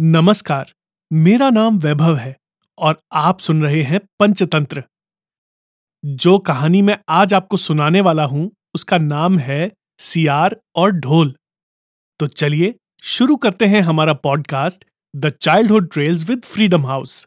नमस्कार, मेरा नाम वैभव है और आप सुन रहे हैं पंचतंत्र। जो कहानी मैं आज आपको सुनाने वाला हूँ, उसका नाम है सियार और ढोल। तो चलिए शुरू करते हैं हमारा podcast, the childhood trails with Freedom House.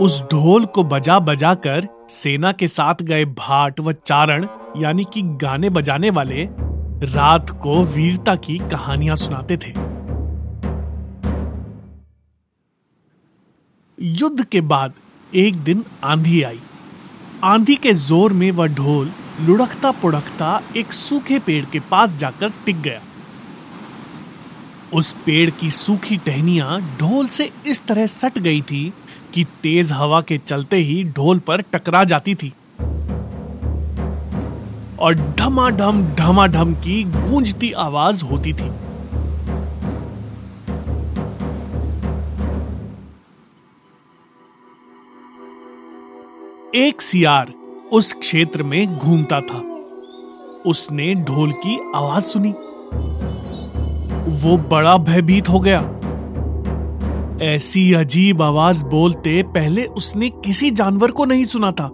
उस ढोल को बजा बजा कर सेना के साथ गए भाट व चारण, यानी कि गाने बजाने वाले, रात को वीरता की कहानियाँ सुनाते थे। युद्ध के बाद एक दिन आंधी आई। आंधी के ज़ोर में वह ढोल लुढ़कता पुढ़कता एक सूखे पेड़ के पास जाकर टिक गया। उस पेड़ की सूखी टहनिया ढोल से इस तरह सट गई थी कि तेज हवा के चलते ही ढोल पर टकरा जाती थी। और ढमाढम ढमाढम की गूंजती आवाज़ होती थी। एक सियार उस क्षेत्र में घूमता था। उसने ढोल की आवाज़ सुनी। वो बड़ा भयभीत हो गया। ऐसी अजीब आवाज़ बोलते पहले उसने किसी जानवर को नहीं सुना था।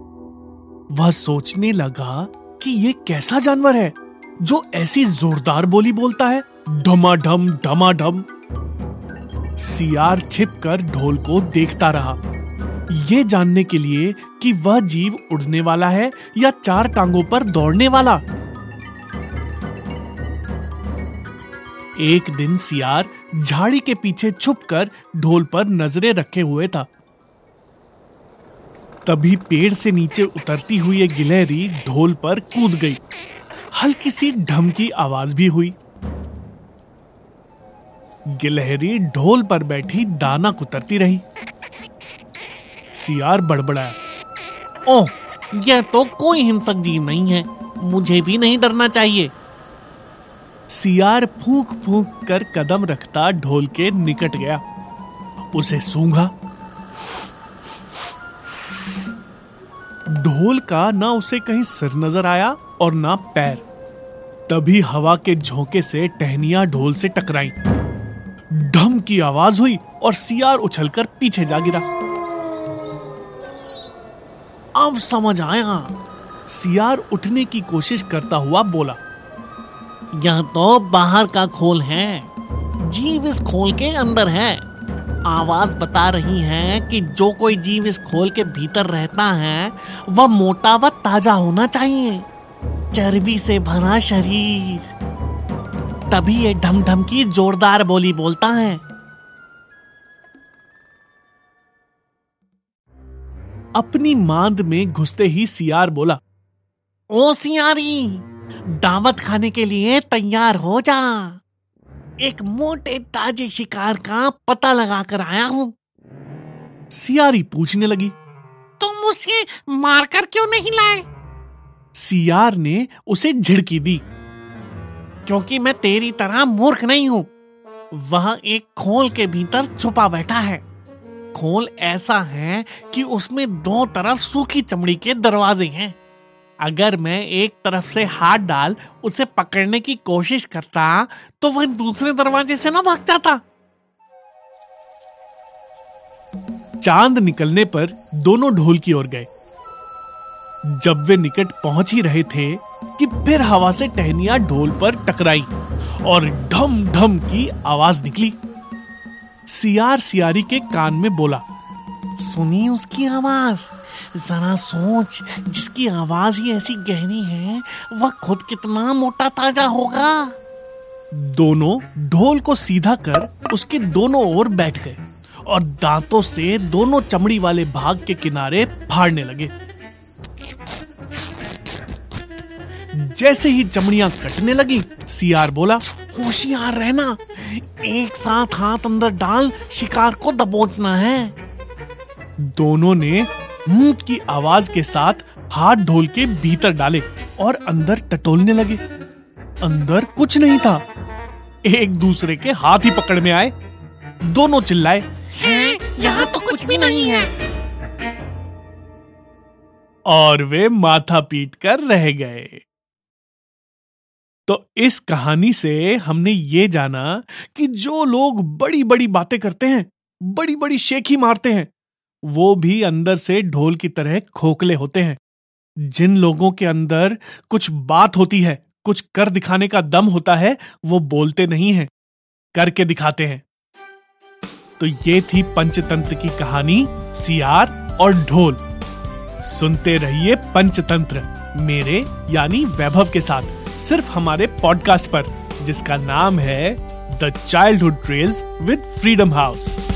वह सोचने लगा कि ये कैसा जानवर है, जो ऐसी जोरदार बोली बोलता है ढमाढम ढमाढम सियार छिपकर ढोल को देखता रहा। ये जानने के लिए कि वह जीव उड़ने वाला है या चार टांगों पर दौड़ने वाला। एक दिन सियार झाड़ी के पीछे छुपकर ढोल पर नज़रें रखे हुए था। तभी पेड़ से नीचे उतरती हुई एक गिलहरी ढोल पर कूद गई। हल्की सी ढम की आवाज़ भी हुई। गिलहरी ढोल पर बैठी दाना कुतरती रही। सियार बड़बड़ाया। ओह, यह तो कोई हिंसक जीव नहीं है। मुझे भी नहीं डरना चाहिए। सियार फूक फूक कर कदम रखता ढोल के निकट गया। उसे सूंघा। ढोल का ना उसे कहीं सिर नज़र आया और ना पैर। तभी हवा के झोंके से टहनिया ढोल से टकराई। ढम की आवाज़ हुई और सियार उछलकर पीछे जा गिरा। अब समझ आया। सियार उठने की कोशिश करता हुआ बोला यह तो बाहर का खोल है। जीव इस खोल के अंदर है। आवाज़ बता रही है कि जो कोई जीव इस खोल के भीतर रहता है, वह मोटा व ताज़ा होना चाहिए। चर्बी से भरा शरीर। तभी ये ढम ढम की जोरदार बोली बोलता है। अपनी मांद में घुसते ही सियार बोला, ओ सियारी दावत खाने के लिए तैयार हो जा। एक मोटे ताजे शिकार का पता लगा कर आया हूँ। सियारी पूछने लगी। तुम उसे मारकर क्यों नहीं लाए? सियार ने उसे झिड़की दी। क्योंकि मैं तेरी तरह मूर्ख नहीं हूँ। वह एक खोल के भीतर छुपा बैठा है। खोल ऐसा है कि उसमें दो तरफ़ सूखी चमड़ी के दरवाजे हैं। अगर मैं एक तरफ़ से हाथ डाल, उसे पकड़ने की कोशिश करता तो वह दूसरे दरवाजे से ना भाग जाता। चाँद निकलने पर दोनों ढोल की ओर गए। जब वे निकट पहुँच ही रहे थे कि फिर हवा से टहनिया ढोल पर टकराई और ढम ढम की आवाज़ निकली। सियार सियारी के कान में बोला, सुनी उसकी आवाज़? जरा सोच, जिसकी आवाज़ ही ऐसी गहरी है, वह खुद कितना मोटा ताज़ा होगा? दोनों ढोल को सीधा कर उसके दोनों ओर बैठ गए और दांतों से दोनों चमड़ी वाले भाग के किनारे फाड़ने लगे। जैसे ही चमड़ियाँ कटने लगी, सियार बोला, होशियार रहना, एक साथ हाथ अंदर डाल, शिकार को दबोचना है। दोनों ने हम्म की आवाज़ के साथ हाथ ढोल के भीतर डाले और अंदर टटोलने लगे। अंदर कुछ नहीं था। एक दूसरे के हाथ ही पकड़ में आए। दोनों चिल्लाए यहाँ तो कुछ भी नहीं है। और वे माथा पीट कर रह गए। तो इस कहानी से हमने ये जाना कि जो लोग बड़ी बड़ी बातें करते हैं बड़ी बड़ी शेखी मारते हैं वो भी अंदर से ढोल की तरह खोखले होते हैं। जिन लोगों के अंदर कुछ बात होती है, कुछ कर दिखाने का दम होता है, वो बोलते नहीं है, करके दिखाते हैं। तो ये थी पंचतंत्र की कहानी, सियार और ढोल। सुनते रहिए पंचतंत्र, मेरे यानी वैभव के साथ, सिर्फ़ हमारे पॉडकास्ट पर, जिसका नाम है the childhood trails with Freedom House